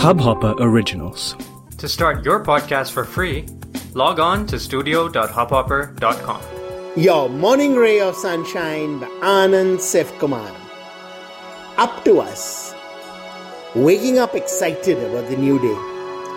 Hubhopper Originals. To start your podcast for free, log on to studio.hubhopper.com. Your morning ray of sunshine by Anand Sefkumar. Up to us. Waking up excited about the new day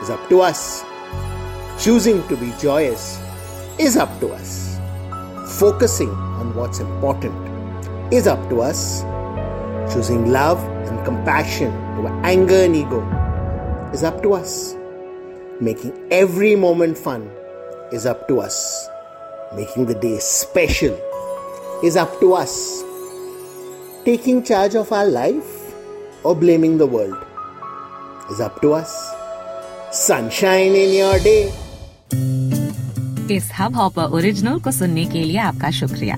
is up to us. Choosing to be joyous is up to us. Focusing on what's important is up to us. Choosing love and compassion over anger and ego is up to us. Making every moment fun is up to us. Making the day special is up to us. Taking charge of our life or blaming the world is up to us. Sunshine in your day. इस hub hopper original को सुनने के लिए आपका शुक्रिया